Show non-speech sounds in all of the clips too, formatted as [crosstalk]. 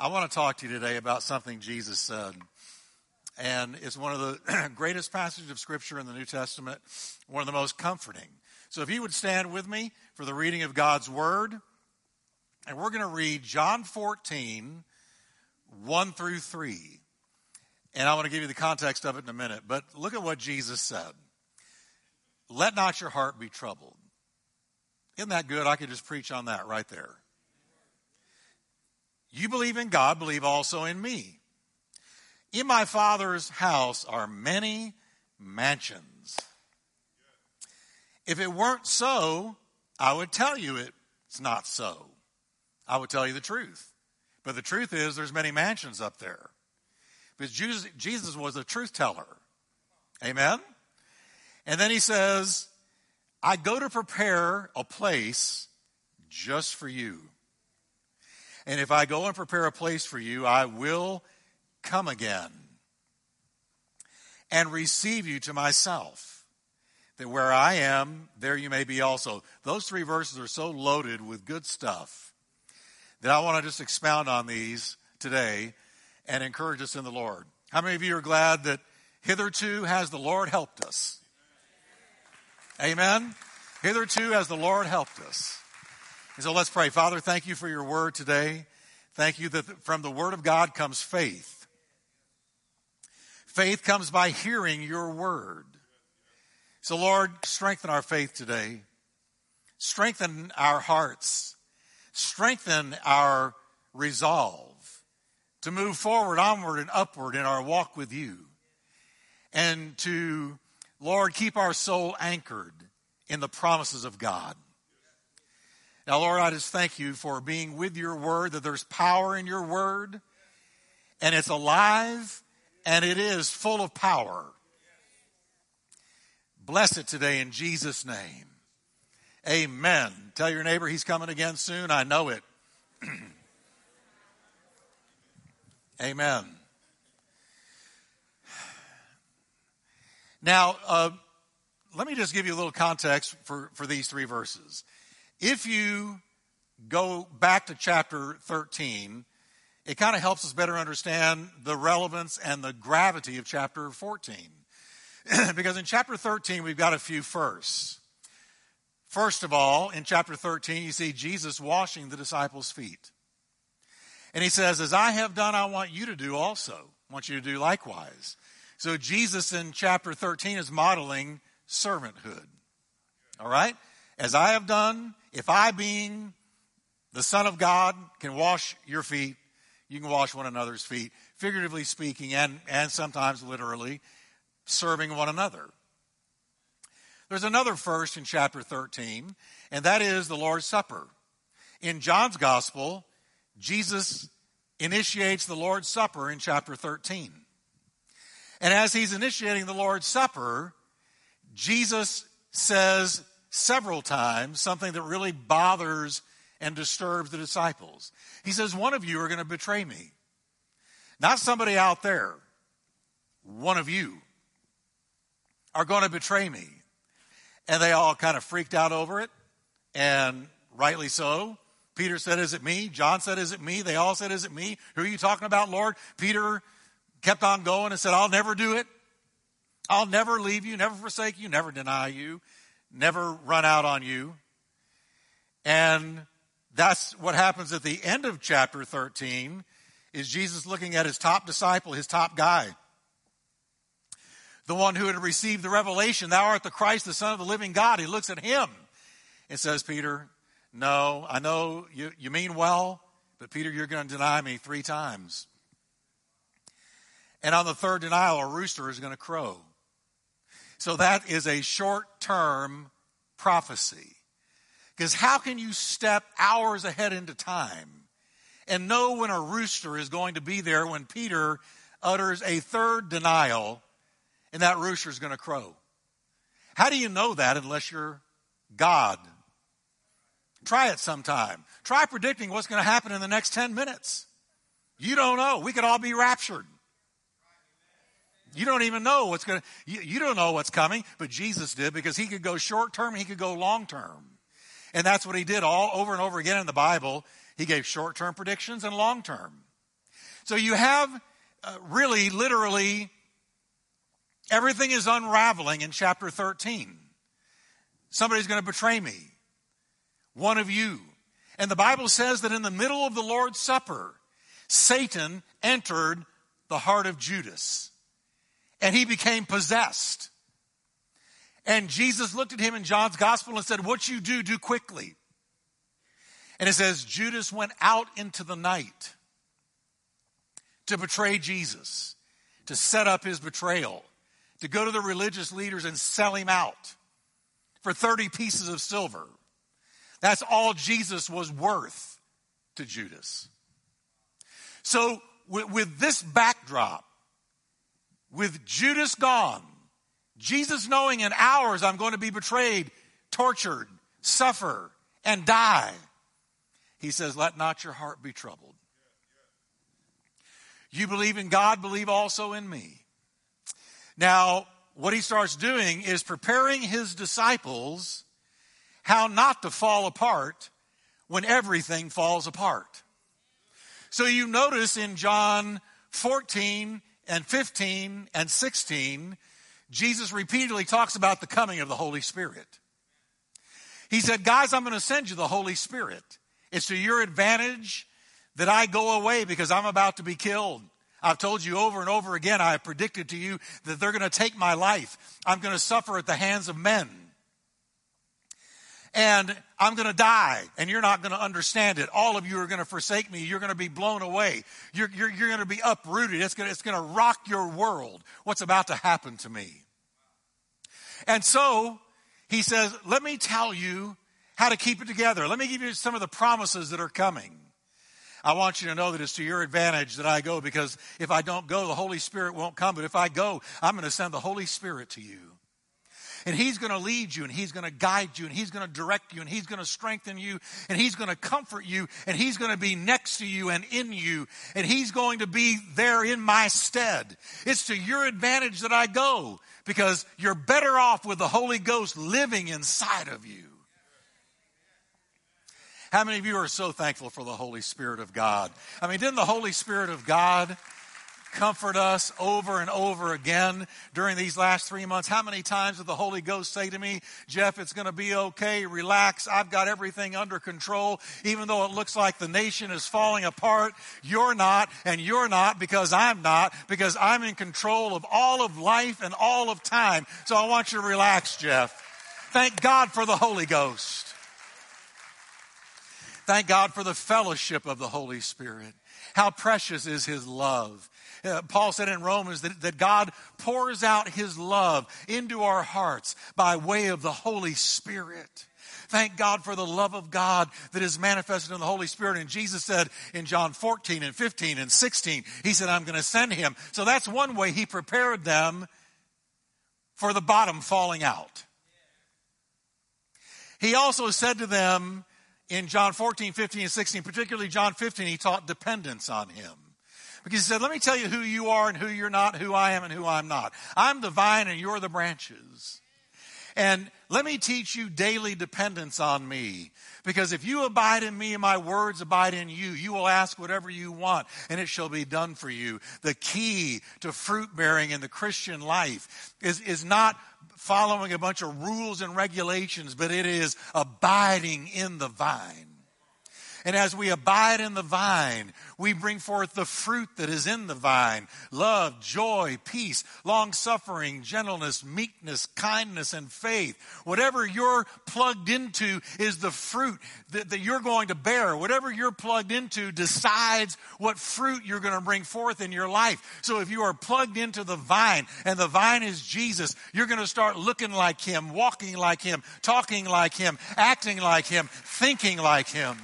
I want to talk to you today about something Jesus said. And it's one of the [clears throat] greatest passages of Scripture in the New Testament, one of the most comforting. So if you would stand with me for the reading of God's Word, and we're going to read John 14, 1 through 3. And I want to give you the context of it in a minute. But look at what Jesus said Let not your heart be troubled. Isn't that good? I could just preach on that right there. You believe in God, believe also in me. In my Father's house are many mansions. If it weren't so, I would tell you it's not so. I would tell you the truth. But the truth is, there's many mansions up there. Because Jesus was a truth teller. Amen? And then he says, I go to prepare a place just for you. And if I go and prepare a place for you, I will come again and receive you to myself, that where I am, there you may be also. Those three verses are so loaded with good stuff that I want to just expound on these today and encourage us in the Lord. How many of you are glad that hitherto has the Lord helped us? Amen. Hitherto has the Lord helped us. And so let's pray. Father, thank you for your word today. Thank you that from the word of God comes faith. Faith comes by hearing your word. So, Lord, strengthen our faith today. Strengthen our hearts. Strengthen our resolve to move forward, onward, and upward in our walk with you. And to, Lord, keep our soul anchored in the promises of God. Now, Lord, I just thank you for being with your word, that there's power in your word, and it's alive, and it is full of power. Bless it today in Jesus' name. Amen. Tell your neighbor he's coming again soon. I know it. [clears throat] Amen. Now, uh, let me just give you a little context for, for these three verses. If you go back to chapter 13, it kind of helps us better understand the relevance and the gravity of chapter 14. [clears throat] because in chapter 13, we've got a few firsts. First of all, in chapter 13, you see Jesus washing the disciples' feet. And he says, As I have done, I want you to do also. I want you to do likewise. So Jesus in chapter 13 is modeling servanthood. All right? As I have done, if I, being the Son of God, can wash your feet, you can wash one another's feet, figuratively speaking, and, and sometimes literally, serving one another. There's another first in chapter 13, and that is the Lord's Supper. In John's Gospel, Jesus initiates the Lord's Supper in chapter 13. And as he's initiating the Lord's Supper, Jesus says several times something that really bothers and disturbs the disciples. He says, One of you are going to betray me. Not somebody out there. One of you are going to betray me. And they all kind of freaked out over it, and rightly so. Peter said, Is it me? John said, Is it me? They all said, Is it me? Who are you talking about, Lord? Peter kept on going and said, I'll never do it. I'll never leave you, never forsake you, never deny you never run out on you. And that's what happens at the end of chapter 13 is Jesus looking at his top disciple, his top guy. The one who had received the revelation, thou art the Christ, the Son of the living God. He looks at him and says, Peter, no, I know you, you mean well, but Peter, you're going to deny me three times. And on the third denial, a rooster is going to crow. So that is a short term prophecy. Because how can you step hours ahead into time and know when a rooster is going to be there when Peter utters a third denial and that rooster is going to crow? How do you know that unless you're God? Try it sometime. Try predicting what's going to happen in the next 10 minutes. You don't know. We could all be raptured. You don't even know what's going to, you, you don't know what's coming, but Jesus did because he could go short term, he could go long term. And that's what he did all over and over again in the Bible. He gave short term predictions and long term. So you have uh, really, literally, everything is unraveling in chapter 13. Somebody's going to betray me. One of you. And the Bible says that in the middle of the Lord's Supper, Satan entered the heart of Judas and he became possessed. And Jesus looked at him in John's gospel and said, What you do, do quickly. And it says, Judas went out into the night to betray Jesus, to set up his betrayal, to go to the religious leaders and sell him out for 30 pieces of silver. That's all Jesus was worth to Judas. So, with, with this backdrop, with Judas gone, Jesus knowing in hours I'm going to be betrayed, tortured, suffer, and die, he says, Let not your heart be troubled. You believe in God, believe also in me. Now, what he starts doing is preparing his disciples how not to fall apart when everything falls apart. So you notice in John 14 and 15 and 16, Jesus repeatedly talks about the coming of the Holy Spirit. He said, Guys, I'm going to send you the Holy Spirit. It's to your advantage that I go away because I'm about to be killed. I've told you over and over again, I have predicted to you that they're going to take my life. I'm going to suffer at the hands of men and I'm going to die, and you're not going to understand it. All of you are going to forsake me. You're going to be blown away. You're, you're, you're going to be uprooted. It's going, to, it's going to rock your world, what's about to happen to me. And so he says, Let me tell you how to keep it together. Let me give you some of the promises that are coming. I want you to know that it's to your advantage that I go because if I don't go, the Holy Spirit won't come. But if I go, I'm going to send the Holy Spirit to you. And He's going to lead you and He's going to guide you and He's going to direct you and He's going to strengthen you and He's going to comfort you and He's going to be next to you and in you and He's going to be there in my stead. It's to your advantage that I go because you're better off with the Holy Ghost living inside of you. How many of you are so thankful for the Holy Spirit of God? I mean, didn't the Holy Spirit of God comfort us over and over again during these last three months. How many times did the Holy Ghost say to me, Jeff, it's going to be okay, relax, I've got everything under control, even though it looks like the nation is falling apart, you're not, and you're not because I'm not, because I'm in control of all of life and all of time. So I want you to relax, Jeff. Thank God for the Holy Ghost. Thank God for the fellowship of the Holy Spirit. How precious is His love. Uh, Paul said in Romans that, that God pours out his love into our hearts by way of the Holy Spirit. Thank God for the love of God that is manifested in the Holy Spirit. And Jesus said in John 14 and 15 and 16, He said, I'm going to send Him. So that's one way He prepared them for the bottom falling out. He also said to them in John 14, 15, and 16, particularly John 15, He taught dependence on Him. Because he said, Let me tell you who you are and who you're not, who I am and who I'm not. I'm the vine and you're the branches. And let me teach you daily dependence on me. Because if you abide in me and my words abide in you, you will ask whatever you want and it shall be done for you. The key to fruit bearing in the Christian life is, is not following a bunch of rules and regulations, but it is abiding in the vine. And as we abide in the vine, we bring forth the fruit that is in the vine love, joy, peace, long suffering, gentleness, meekness, kindness, and faith. Whatever you're plugged into is the fruit that, that you're going to bear. Whatever you're plugged into decides what fruit you're going to bring forth in your life. So if you are plugged into the vine and the vine is Jesus, you're going to start looking like Him, walking like Him, talking like Him, acting like Him, thinking like Him.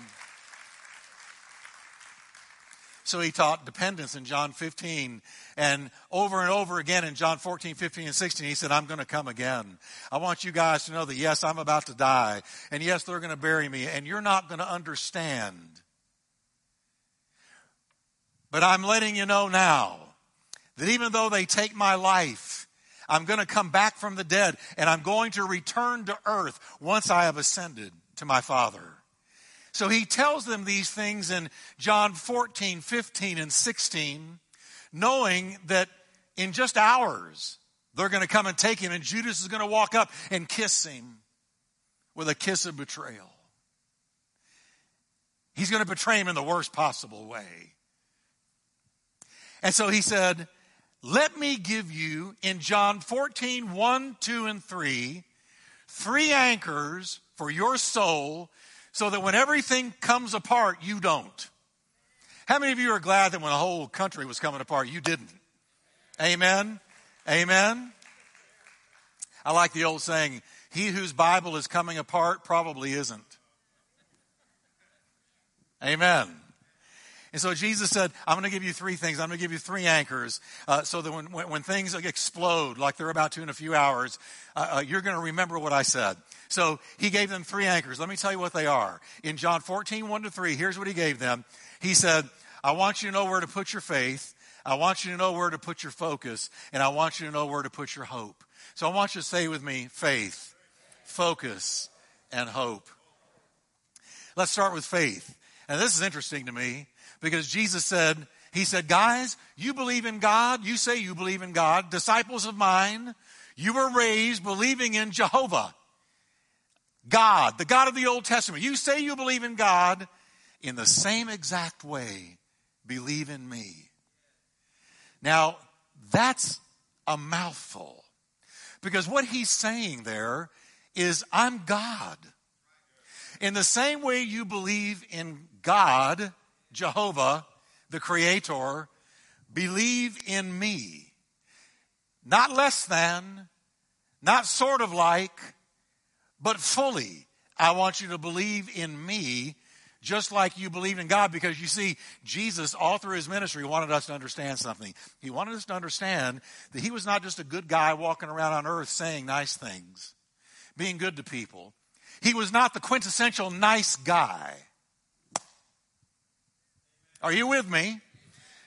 So he taught dependence in John 15. And over and over again in John 14, 15, and 16, he said, I'm going to come again. I want you guys to know that yes, I'm about to die. And yes, they're going to bury me. And you're not going to understand. But I'm letting you know now that even though they take my life, I'm going to come back from the dead and I'm going to return to earth once I have ascended to my Father. So he tells them these things in John 14, 15, and 16, knowing that in just hours they're going to come and take him, and Judas is going to walk up and kiss him with a kiss of betrayal. He's going to betray him in the worst possible way. And so he said, Let me give you in John 14, 1, 2, and 3, three anchors for your soul so that when everything comes apart, you don't. How many of you are glad that when a whole country was coming apart, you didn't? Amen. Amen. I like the old saying, he whose Bible is coming apart probably isn't. Amen. And so Jesus said, I'm going to give you three things. I'm going to give you three anchors uh, so that when, when, when, things explode, like they're about to in a few hours, uh, uh, you're going to remember what I said. So he gave them three anchors. Let me tell you what they are. In John 14, 1 to 3, here's what he gave them. He said, I want you to know where to put your faith. I want you to know where to put your focus. And I want you to know where to put your hope. So I want you to say with me faith, focus, and hope. Let's start with faith. And this is interesting to me because Jesus said, He said, guys, you believe in God. You say you believe in God. Disciples of mine, you were raised believing in Jehovah. God, the God of the Old Testament. You say you believe in God. In the same exact way, believe in me. Now, that's a mouthful. Because what he's saying there is, I'm God. In the same way you believe in God, Jehovah, the Creator, believe in me. Not less than, not sort of like, but fully. I want you to believe in me just like you believe in God because you see, Jesus, all through his ministry, wanted us to understand something. He wanted us to understand that he was not just a good guy walking around on earth saying nice things, being good to people. He was not the quintessential nice guy. Are you with me?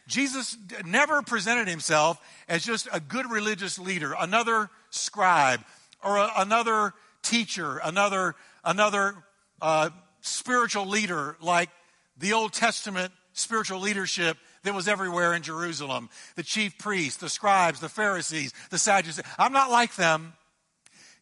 Jesus never presented himself as just a good religious leader, another scribe, or a, another teacher, another another uh, spiritual leader like the Old Testament spiritual leadership that was everywhere in Jerusalem. The chief priests, the scribes, the Pharisees, the Sadducees. I'm not like them.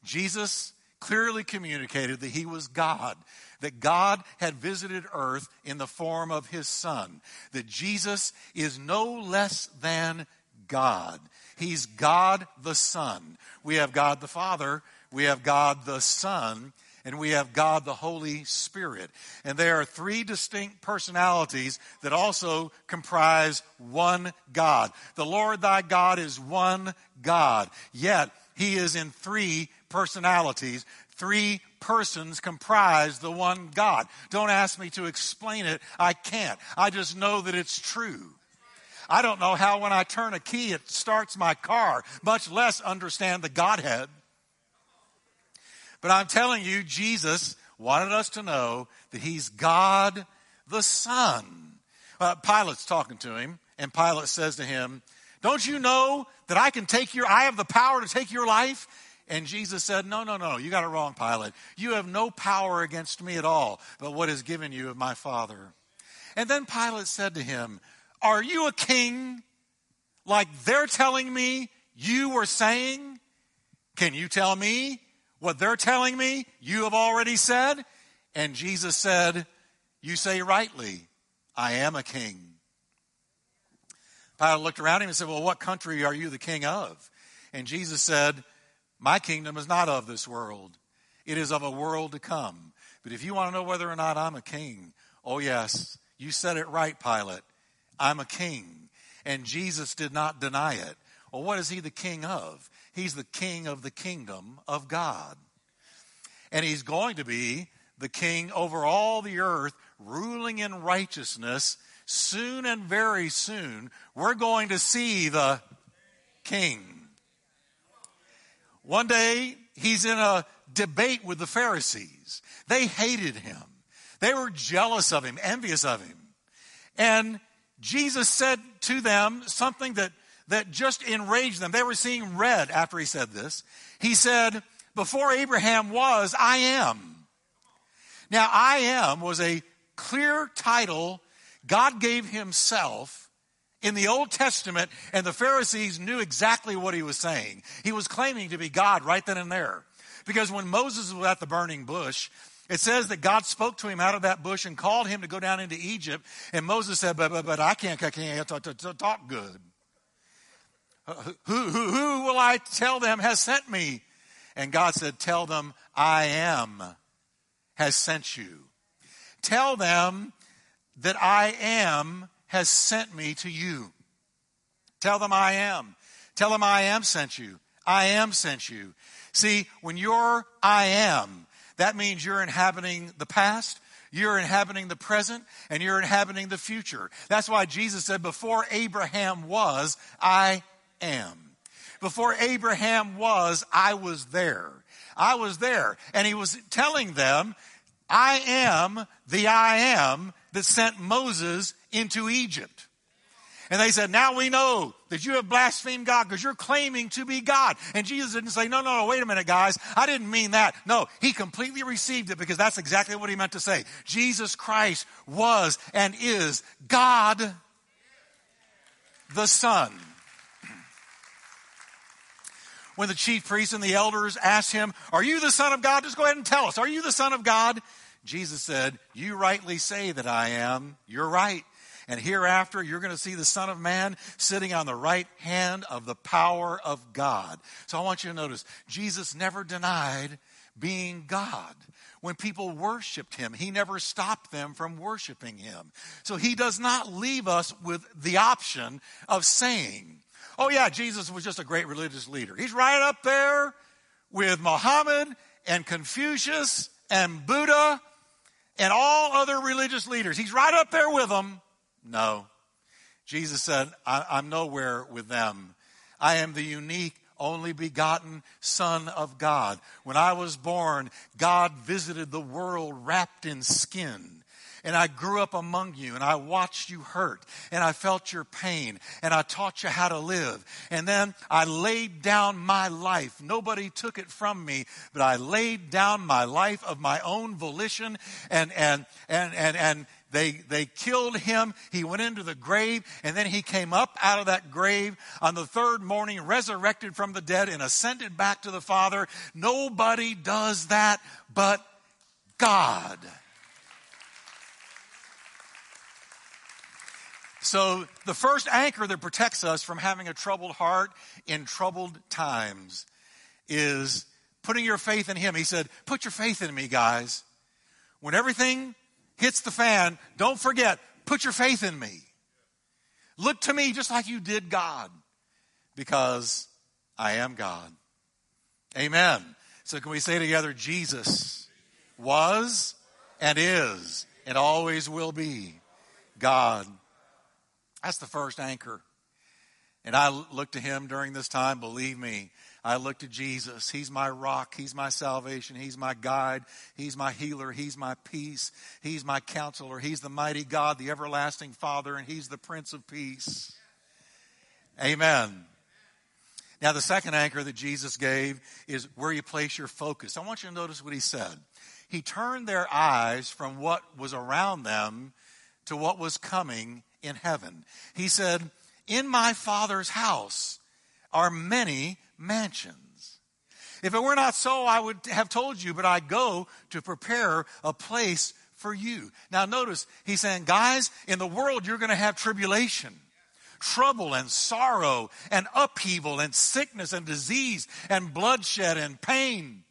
Jesus clearly communicated that he was God, that God had visited earth in the form of his son, that Jesus is no less than God. He's God the Son. We have God the Father, we have God the Son, and we have God the Holy Spirit. And there are three distinct personalities that also comprise one God. The Lord thy God is one God, yet he is in three personalities. Three persons comprise the one God. Don't ask me to explain it. I can't. I just know that it's true. I don't know how when I turn a key it starts my car, much less understand the Godhead. But I'm telling you, Jesus wanted us to know that He's God the Son. Uh, Pilate's talking to him, and Pilate says to him, Don't you know that I can take your, I have the power to take your life? And Jesus said, No, no, no, you got it wrong, Pilate. You have no power against me at all, but what is given you of my Father. And then Pilate said to him, Are you a king like they're telling me you were saying? Can you tell me what they're telling me, you have already said. And Jesus said, You say rightly, I am a king. Pilate looked around him and said, Well, what country are you the king of? And Jesus said, My kingdom is not of this world, it is of a world to come. But if you want to know whether or not I'm a king, oh, yes, you said it right, Pilate. I'm a king. And Jesus did not deny it. Well, what is he the king of? He's the king of the kingdom of God. And he's going to be the king over all the earth, ruling in righteousness. Soon and very soon, we're going to see the king. One day, he's in a debate with the Pharisees. They hated him. They were jealous of him, envious of him. And Jesus said to them something that that just enraged them. They were seeing red after he said this. He said, Before Abraham was, I am. Now, I am was a clear title God gave himself in the Old Testament, and the Pharisees knew exactly what he was saying. He was claiming to be God right then and there. Because when Moses was at the burning bush, it says that God spoke to him out of that bush and called him to go down into Egypt. And Moses said, But, but, but I can't, I can't talk, talk, talk good. Uh, who, who, who will I tell them has sent me? And God said, Tell them, I am has sent you. Tell them that I am has sent me to you. Tell them I am. Tell them I am sent you. I am sent you. See, when you're I am, that means you're inhabiting the past, you're inhabiting the present, and you're inhabiting the future. That's why Jesus said, Before Abraham was, I am. Before Abraham was, I was there. I was there. And he was telling them, I am the I am that sent Moses into Egypt. And they said, Now we know that you have blasphemed God because you're claiming to be God. And Jesus didn't say, No, no, no, wait a minute, guys. I didn't mean that. No, he completely received it because that's exactly what he meant to say. Jesus Christ was and is God the Son. When the chief priests and the elders asked him, Are you the Son of God? Just go ahead and tell us. Are you the Son of God? Jesus said, You rightly say that I am. You're right. And hereafter, you're going to see the Son of Man sitting on the right hand of the power of God. So I want you to notice Jesus never denied being God. When people worshiped him, he never stopped them from worshiping him. So he does not leave us with the option of saying, oh, yeah, Jesus was just a great religious leader. He's right up there with Muhammad and Confucius and Buddha and all other religious leaders. He's right up there with them. No. Jesus said, I'm nowhere with them. I am the unique, only begotten Son of God. When I was born, God visited the world wrapped in skin. And I grew up among you and I watched you hurt and I felt your pain and I taught you how to live. And then I laid down my life. Nobody took it from me, but I laid down my life of my own volition and, and, and, and, and, they, they killed him. He went into the grave, and then he came up out of that grave on the third morning, resurrected from the dead, and ascended back to the Father. Nobody does that but God. So, the first anchor that protects us from having a troubled heart in troubled times is putting your faith in Him. He said, Put your faith in me, guys. When everything hits the fan, don't forget, put your faith in me. Look to me just like you did God, because I am God. Amen. So, can we say together, Jesus was and is and always will be God. That's the first anchor. And I look to him during this time, believe me, I look to Jesus. He's my rock. He's my salvation. He's my guide. He's my healer. He's my peace. He's my counselor. He's the mighty God, the everlasting Father, and He's the Prince of Peace. Amen. Now, the second anchor that Jesus gave is where you place your focus. I want you to notice what He said. He turned their eyes from what was around them to what was coming in heaven. He said, In my Father's house are many mansions. If it were not so, I would have told you, but I go to prepare a place for you. Now, notice, he's saying, guys, in the world, you're going to have tribulation, trouble, and sorrow, and upheaval, and sickness, and disease, and bloodshed, and pain.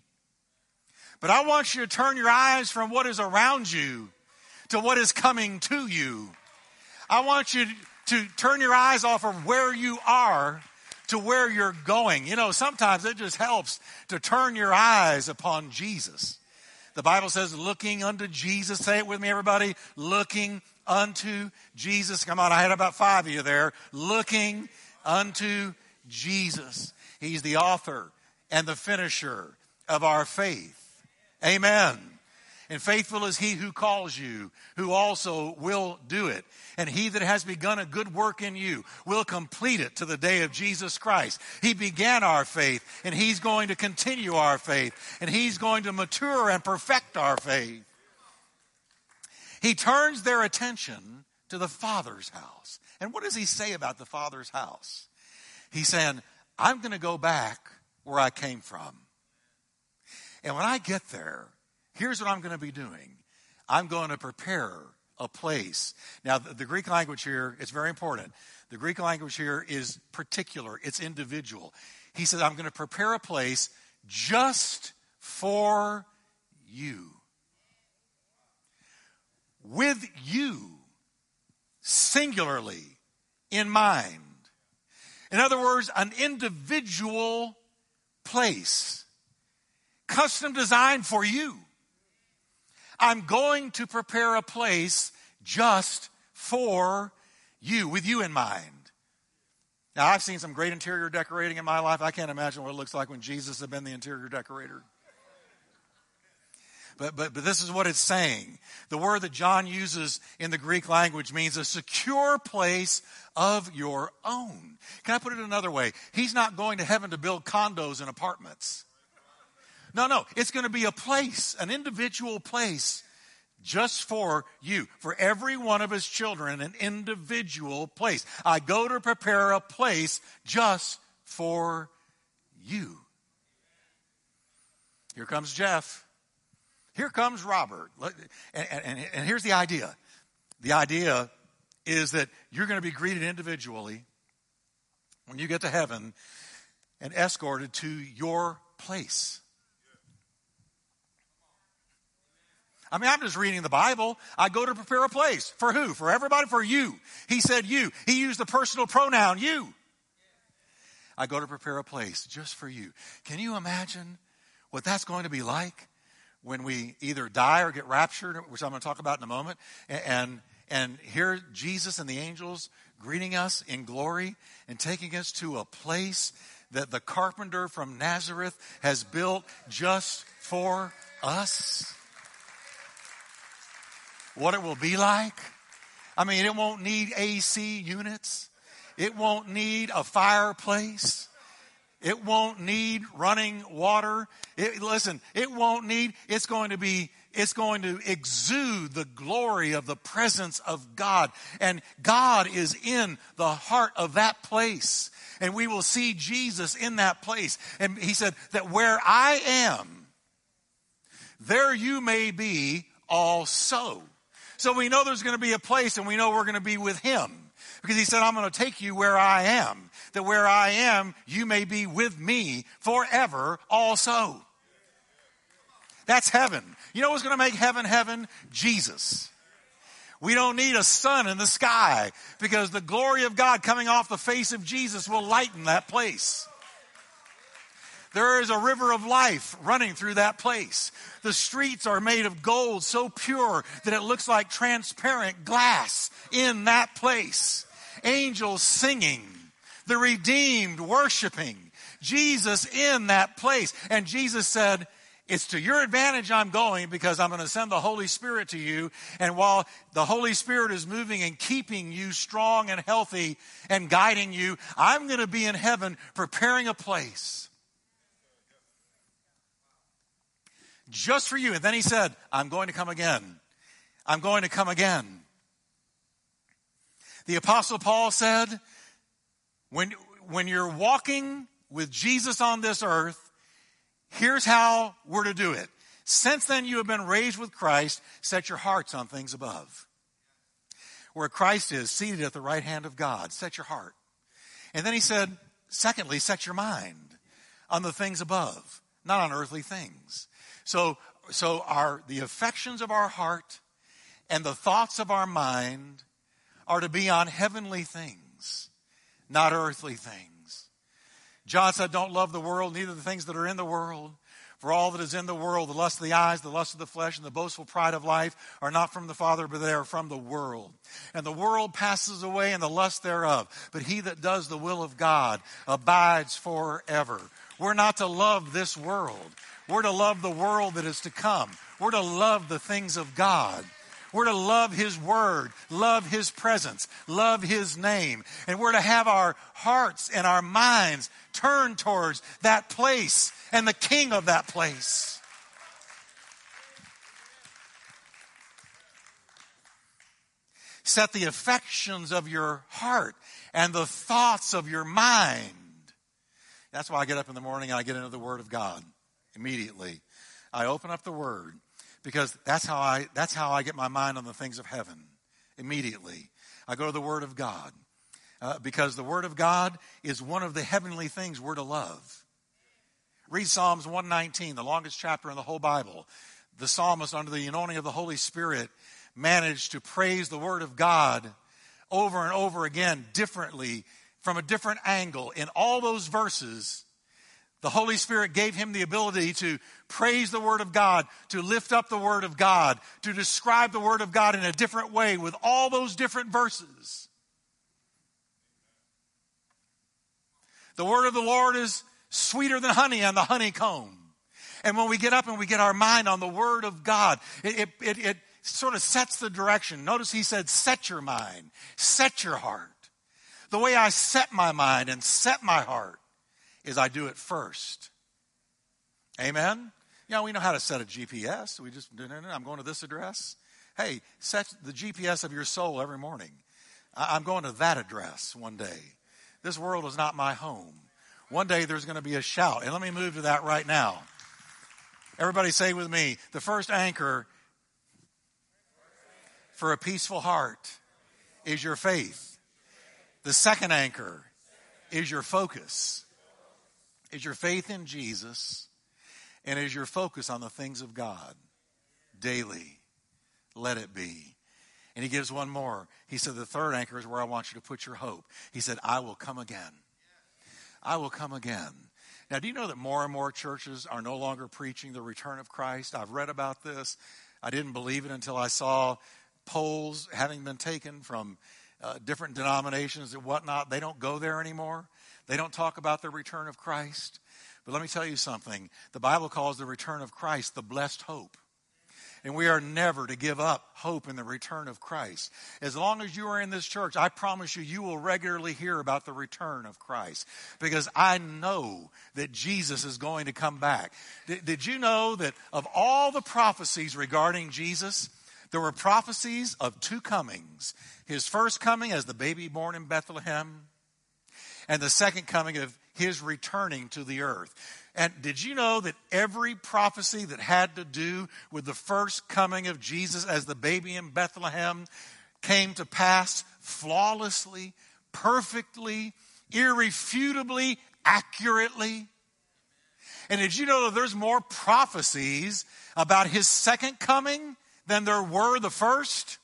But I want you to turn your eyes from what is around you to what is coming to you. I want you to turn your eyes off of where you are to where you're going. You know, sometimes it just helps to turn your eyes upon Jesus. The Bible says, looking unto Jesus. Say it with me, everybody. Looking unto Jesus. Come on, I had about five of you there. Looking unto Jesus. He's the author and the finisher of our faith. Amen. And faithful is he who calls you, who also will do it. And he that has begun a good work in you will complete it to the day of Jesus Christ. He began our faith, and he's going to continue our faith, and he's going to mature and perfect our faith. he turns their attention to the Father's house. And what does he say about the Father's house? He's saying, I'm going to go back where I came from. And when I get there, here's what I'm going to be doing I'm going to prepare a place. Now, the, the Greek language here, it's very important. The Greek language here is particular, it's individual. He says, I'm going to prepare a place just for you. With you, singularly, in mind. In other words, an individual place, custom designed for you. I'm going to prepare a place just for you, with you in mind. Now, I've seen some great interior decorating in my life. I can't imagine what it looks like when Jesus had been the interior decorator. But, but, but this is what it's saying. The word that John uses in the Greek language means a secure place of your own. Can I put it another way? He's not going to heaven to build condos and apartments. No, no. It's going to be a place, an individual place just for you, for every one of his children, an individual place. I go to prepare a place just for you. Here comes Jeff. Here comes Robert. And, and, and here's the idea the idea is that you're going to be greeted individually when you get to heaven and escorted to your place. I mean, I'm just reading the Bible. I go to prepare a place. For who? For everybody? For you. He said you. He used the personal pronoun you. I go to prepare a place just for you. Can you imagine what that's going to be like when we either die or get raptured, which I'm going to talk about in a moment, and, and hear Jesus and the angels greeting us in glory and taking us to a place that the carpenter from Nazareth has built just for us? What it will be like. I mean, it won't need AC units. It won't need a fireplace. It won't need running water. It, listen, it won't need, it's going to be, it's going to exude the glory of the presence of God. And God is in the heart of that place. And we will see Jesus in that place. And he said that where I am, there you may be also. So we know there's going to be a place and we know we're going to be with him. Because he said, I'm going to take you where I am. That where I am, you may be with me forever also. That's heaven. You know what's going to make heaven heaven? Jesus. We don't need a sun in the sky because the glory of God coming off the face of Jesus will lighten that place. There is a river of life running through that place. The streets are made of gold so pure that it looks like transparent glass in that place. Angels singing, the redeemed worshiping, Jesus in that place. And Jesus said, it's to your advantage I'm going because I'm going to send the Holy Spirit to you. And while the Holy Spirit is moving and keeping you strong and healthy and guiding you, I'm going to be in heaven preparing a place just for you. And then he said, I'm going to come again. I'm going to come again. The Apostle Paul said, when, when you're walking with Jesus on this earth, here's how we're to do it. Since then you have been raised with Christ, set your hearts on things above. Where Christ is seated at the right hand of God, set your heart. And then he said, secondly, set your mind on the things above, not on earthly things. So, so our, the affections of our heart and the thoughts of our mind are to be on heavenly things, not earthly things. John said, Don't love the world, neither the things that are in the world. For all that is in the world, the lust of the eyes, the lust of the flesh, and the boastful pride of life are not from the Father, but they are from the world. And the world passes away and the lust thereof. But he that does the will of God abides forever. We're not to love this world. We're to love the world that is to come. We're to love the things of God. We're to love His Word, love His presence, love His name. And we're to have our hearts and our minds turned towards that place and the King of that place. set the affections of your heart and the thoughts of your mind. That's why I get up in the morning and I get into the Word of God immediately. I open up the Word because that's how I, that's how I get my mind on the things of heaven immediately. I go to the Word of God uh, because the Word of God is one of the heavenly things we're to love. Read Psalms 119, the longest chapter in the whole Bible. The psalmist, under the anointing of the Holy Spirit, managed to praise the Word of God over and over again differently from a different angle. In all those verses, the Holy Spirit gave him the ability to praise the Word of God, to lift up the Word of God, to describe the Word of God in a different way with all those different verses. The Word of the Lord is sweeter than honey on the honeycomb. And when we get up and we get our mind on the Word of God, it, it, it, it sort of sets the direction. Notice he said, set your mind, set your heart. The way I set my mind and set my heart is I do it first. Amen? Yeah, we know how to set a GPS. We just, I'm going to this address. Hey, set the GPS of your soul every morning. I'm going to that address one day. This world is not my home. One day there's going to be a shout. And let me move to that right now. Everybody say with me the first anchor for a peaceful heart is your faith. The second anchor is your focus, is your faith in Jesus, and is your focus on the things of God daily. Let it be. And he gives one more. He said, The third anchor is where I want you to put your hope. He said, I will come again. I will come again. Now, do you know that more and more churches are no longer preaching the return of Christ? I've read about this. I didn't believe it until I saw polls having been taken from uh, different denominations and whatnot, they don't go there anymore. They don't talk about the return of Christ. But let me tell you something the Bible calls the return of Christ the blessed hope. And we are never to give up hope in the return of Christ. As long as you are in this church, I promise you, you will regularly hear about the return of Christ. Because I know that Jesus is going to come back. D- did you know that of all the prophecies regarding Jesus, there were prophecies of two comings his first coming as the baby born in Bethlehem, and the second coming of his returning to the earth. And did you know that every prophecy that had to do with the first coming of Jesus as the baby in Bethlehem came to pass flawlessly, perfectly, irrefutably, accurately? And did you know that there's more prophecies about his second coming than there were the first.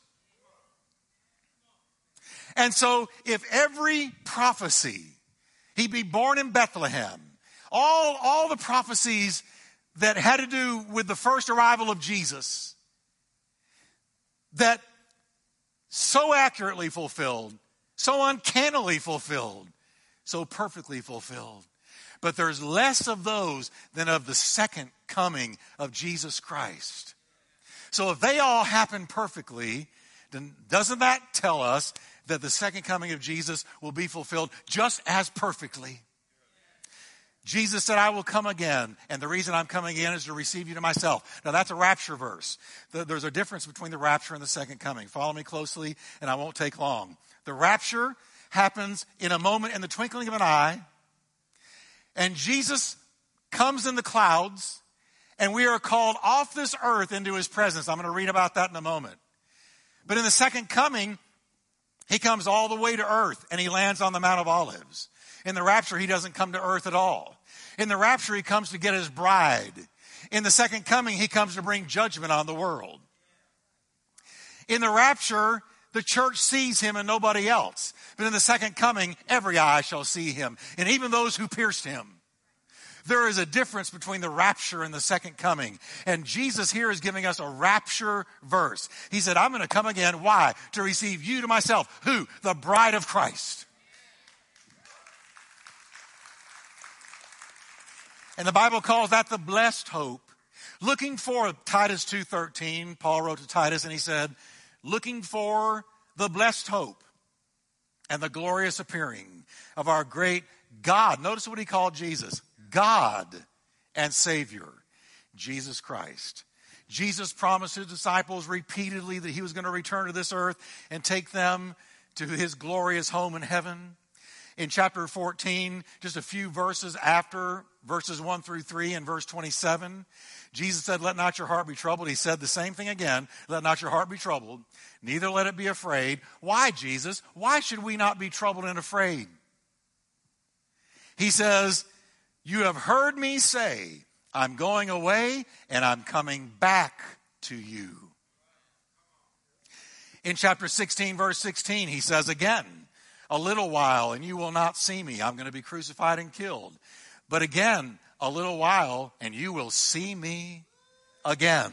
And so, if every prophecy, he'd be born in Bethlehem, all, all the prophecies that had to do with the first arrival of Jesus, that so accurately fulfilled, so uncannily fulfilled, so perfectly fulfilled. But there's less of those than of the second coming of Jesus Christ. So if they all happen perfectly, then doesn't that tell us that the second coming of Jesus will be fulfilled just as perfectly? Jesus said, I will come again. And the reason I'm coming again is to receive you to myself. Now, that's a rapture verse. There's a difference between the rapture and the second coming. Follow me closely, and I won't take long. The rapture happens in a moment, in the twinkling of an eye, and Jesus comes in the clouds, and we are called off this earth into his presence. I'm going to read about that in a moment. But in the second coming, he comes all the way to earth and he lands on the Mount of Olives. In the rapture, he doesn't come to earth at all. In the rapture, he comes to get his bride. In the second coming, he comes to bring judgment on the world. In the rapture, the church sees him and nobody else. But in the second coming, every eye shall see him, and even those who pierced him. There is a difference between the rapture and the second coming. And Jesus here is giving us a rapture verse. He said, I'm going to come again. Why? To receive you to myself. Who? The bride of Christ. And the Bible calls that the blessed hope. Looking for Titus 2:13, Paul wrote to Titus and he said, looking for the blessed hope and the glorious appearing of our great God. Notice what he called Jesus God and Savior, Jesus Christ. Jesus promised his disciples repeatedly that he was going to return to this earth and take them to his glorious home in heaven. In chapter 14, just a few verses after verses 1 through 3 and verse 27, Jesus said, Let not your heart be troubled. He said the same thing again. Let not your heart be troubled, neither let it be afraid. Why, Jesus? Why should we not be troubled and afraid? He says, You have heard me say, I'm going away and I'm coming back to you. In chapter 16, verse 16, he says again, A little while and you will not see me. I'm going to be crucified and killed. But again, a little while and you will see me again.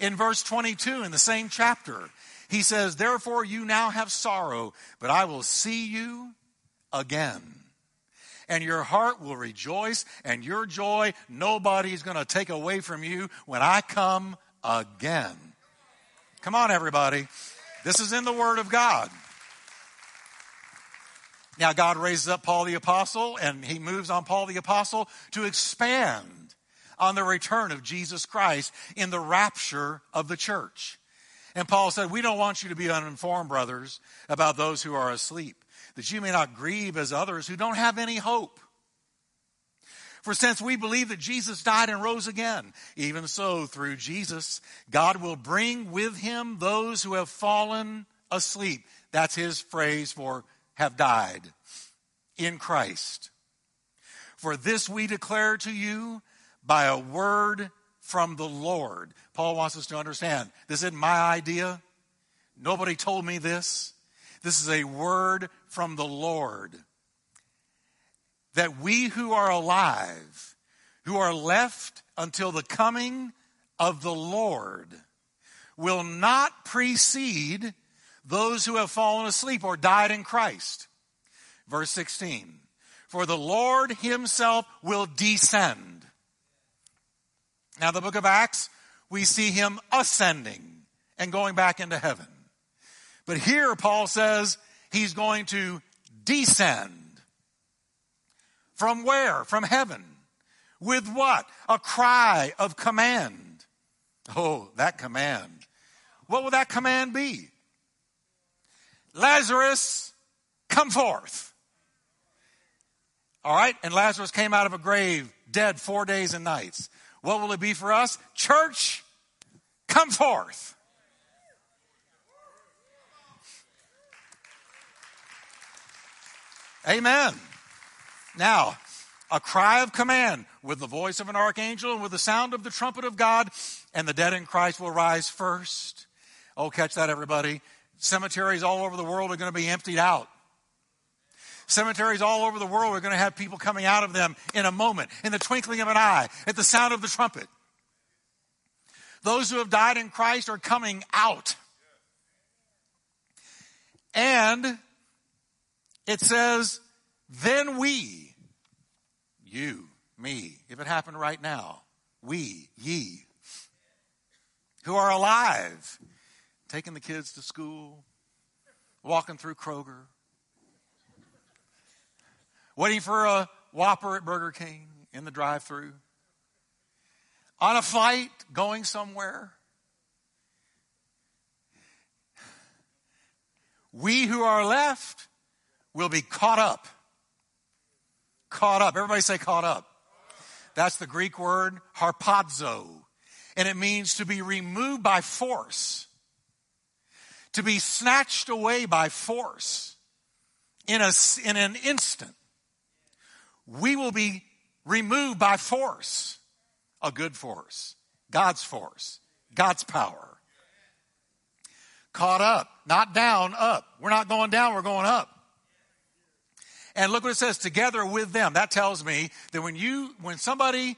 In verse 22 in the same chapter, he says, Therefore you now have sorrow, but I will see you again. And your heart will rejoice, and your joy nobody's going to take away from you when I come again. Come on, everybody. This is in the Word of God. Now, God raises up Paul the Apostle, and he moves on Paul the Apostle to expand on the return of Jesus Christ in the rapture of the church. And Paul said, We don't want you to be uninformed, brothers, about those who are asleep, that you may not grieve as others who don't have any hope. For since we believe that Jesus died and rose again, even so, through Jesus, God will bring with him those who have fallen asleep. That's his phrase for have died in Christ. For this we declare to you by a word from the Lord. Paul wants us to understand this isn't my idea. Nobody told me this. This is a word from the Lord. That we who are alive, who are left until the coming of the Lord, will not precede those who have fallen asleep or died in Christ. Verse 16 For the Lord himself will descend. Now, the book of Acts, we see him ascending and going back into heaven. But here, Paul says he's going to descend. From where? From heaven. With what? A cry of command. Oh, that command. What will that command be? Lazarus, come forth. All right, and Lazarus came out of a grave dead four days and nights. What will it be for us? Church, come forth. Amen. Now, a cry of command with the voice of an archangel and with the sound of the trumpet of God, and the dead in Christ will rise first. Oh, catch that, everybody. Cemeteries all over the world are going to be emptied out. Cemeteries all over the world are going to have people coming out of them in a moment, in the twinkling of an eye, at the sound of the trumpet. Those who have died in Christ are coming out. And it says, then we, you, me, if it happened right now, we, ye, who are alive, taking the kids to school, walking through Kroger, waiting for a Whopper at Burger King in the drive through, on a flight going somewhere. We who are left will be caught up. Caught up. Everybody say caught up. That's the Greek word harpazo. And it means to be removed by force to be snatched away by force in, a, in an instant. We will be removed by force, a good force, God's force, God's power. Caught up, not down, up. We're not going down, we're going up. And look what it says, together with them. That tells me that when you, when somebody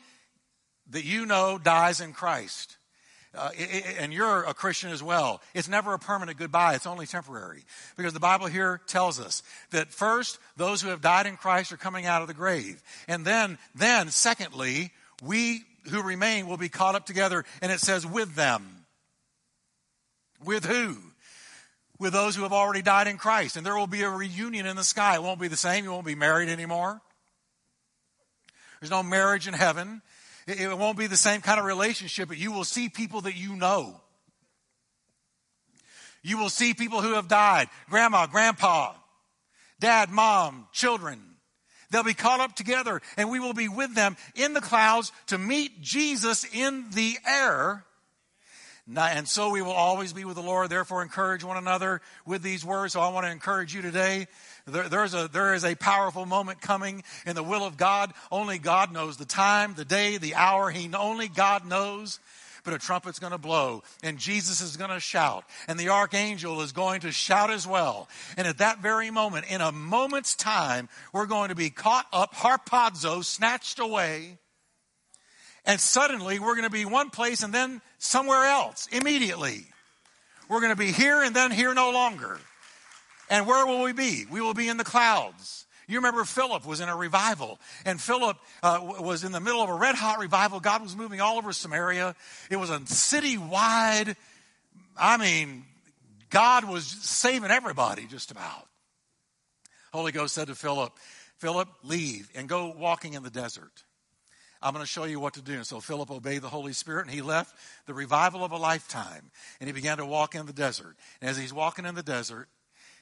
that you know dies in Christ, uh, and you're a Christian as well, it's never a permanent goodbye. It's only temporary. Because the Bible here tells us that first, those who have died in Christ are coming out of the grave. And then, then, secondly, we who remain will be caught up together. And it says, with them. With who? With those who have already died in Christ. And there will be a reunion in the sky. It won't be the same. You won't be married anymore. There's no marriage in heaven. It, won't be the same kind of relationship, but you will see people that you know. You will see people who have died grandma, grandpa, dad, mom, children. They'll be caught up together, and we will be with them in the clouds to meet Jesus in the air. And so we will always be with the Lord. Therefore, encourage one another with these words. So I want to encourage you today. There, there's a, there is a powerful moment coming in the will of God. Only God knows the time, the day, the hour. He, only God knows but a trumpet's going to blow and Jesus is going to shout and the archangel is going to shout as well. And at that very moment, in a moment's time, we're going to be caught up, harpazo, snatched away. And suddenly we're going to be one place and then somewhere else immediately. We're going to be here and then here no longer. And where will we be? We will be in the clouds. You remember Philip was in a revival, and Philip uh, was in the middle of a red hot revival. God was moving all over Samaria. It was a city wide. I mean, God was saving everybody just about. Holy Ghost said to Philip, Philip, leave and go walking in the desert. I'm going to show you what to do. And so Philip obeyed the Holy Spirit and he left the revival of a lifetime and he began to walk in the desert. And as he's walking in the desert,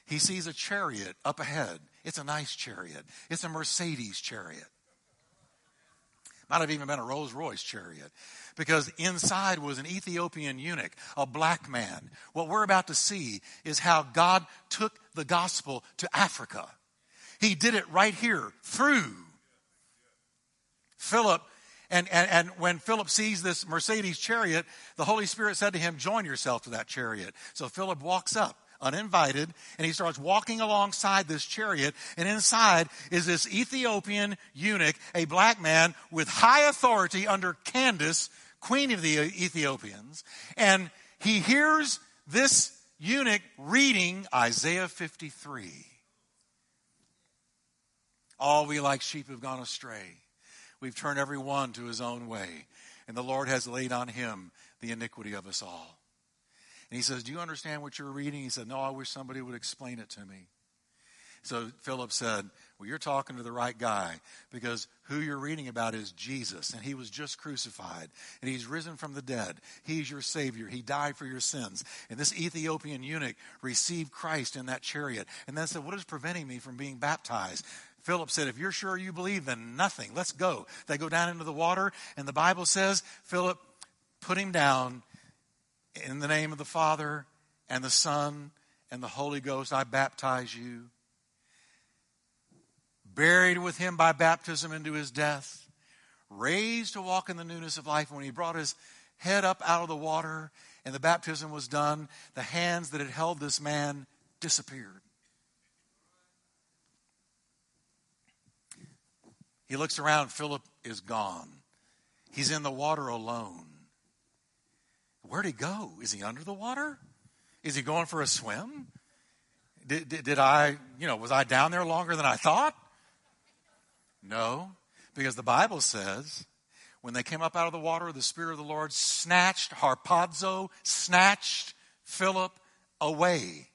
he sees a chariot up ahead. It's a nice chariot. It's a Mercedes chariot. Might have even been a Rolls Royce chariot. Because inside was an Ethiopian eunuch, a black man. What we're about to see is how God took the gospel to Africa. He did it right here through Philip. And, and, and when Philip sees this Mercedes chariot, the Holy Spirit said to him, Join yourself to that chariot. So Philip walks up uninvited, and he starts walking alongside this chariot, and inside is this Ethiopian eunuch, a black man with high authority under Candace, queen of the Ethiopians, and he hears this eunuch reading Isaiah 53. All we like sheep have gone astray. We've turned every one to his own way, and the Lord has laid on him the iniquity of us all. And he says, Do you understand what you're reading? He said, No, I wish somebody would explain it to me. So Philip said, Well, you're talking to the right guy because who you're reading about is Jesus, and he was just crucified, and he's risen from the dead. He's your Savior. He died for your sins. And this Ethiopian eunuch received Christ in that chariot and then said, What is preventing me from being baptized? Philip said, If you're sure you believe, then nothing. Let's go. They go down into the water, and the Bible says, Philip put him down in the name of the Father and the Son and the Holy Ghost, I baptize you. Buried with him by baptism into his death, raised to walk in the newness of life. When he brought his head up out of the water and the baptism was done, the hands that had held this man disappeared. He looks around, Philip is gone. He's in the water alone. Where'd he go? Is he under the water? Is he going for a swim? Did, did, did, I, you know, was I down there longer than I thought? No, because the Bible says when they came up out of the water, the Spirit of the Lord snatched, harpazo, snatched Philip away.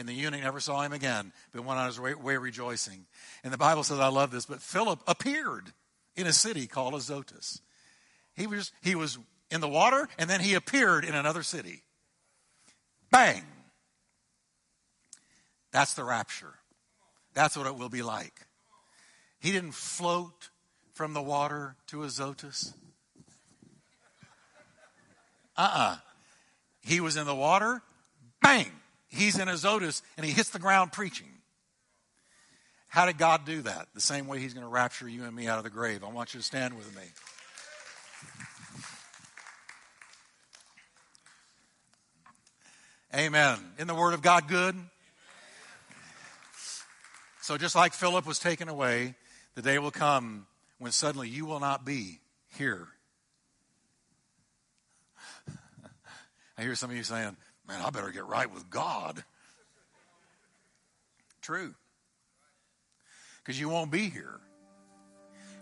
And the eunuch never saw him again, but went on his way, rejoicing. And the Bible says, I love this, but Philip appeared in a city called Azotus. He was, he was in the water, and then he appeared in another city. Bang! That's the rapture. That's what it will be like. He didn't float from the water to Azotus. Uh uh-uh. uh He was in the water, bang! He's in Azotus, and he hits the ground preaching. How did God do that? The same way He's going to rapture you and me out of the grave. I want you to stand with me. Amen. In the Word of God good? So, just like Philip was taken away, the day will come when suddenly you will not be here. [laughs] I hear some of you saying, Man, I better get right with God. True. Because you won't be here.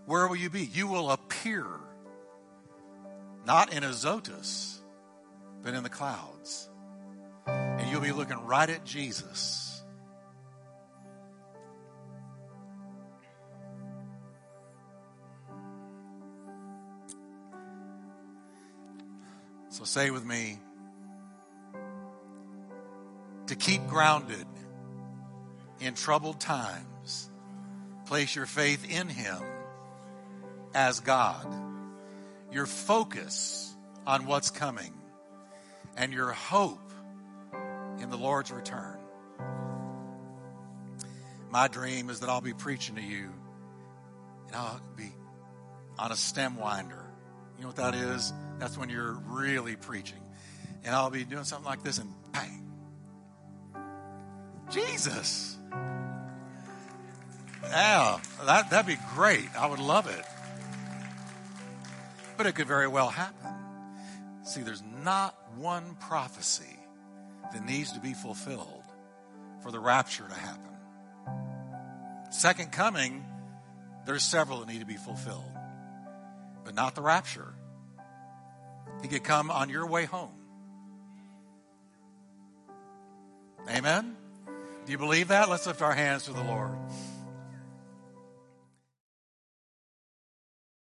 Where will you be? You will appear, not in Azotus, but in the clouds and you'll be looking right at Jesus. So say with me keep grounded in troubled times, place your faith in Him as God, your focus on what's coming, and your hope in the Lord's return. My dream is that I'll be preaching to you and I'll be on a stem winder. You know what that is? That's when you're really preaching. And I'll be doing something like this and bang. Jesus. Yeah, that, that'd be great. I would love it. But it could very well happen. See, there's not one prophecy that needs to be fulfilled for the rapture to happen. Second coming, there's several that need to be fulfilled, but not the rapture. He could come on your way home. Amen? Do you believe that? Let's lift our hands to the Lord.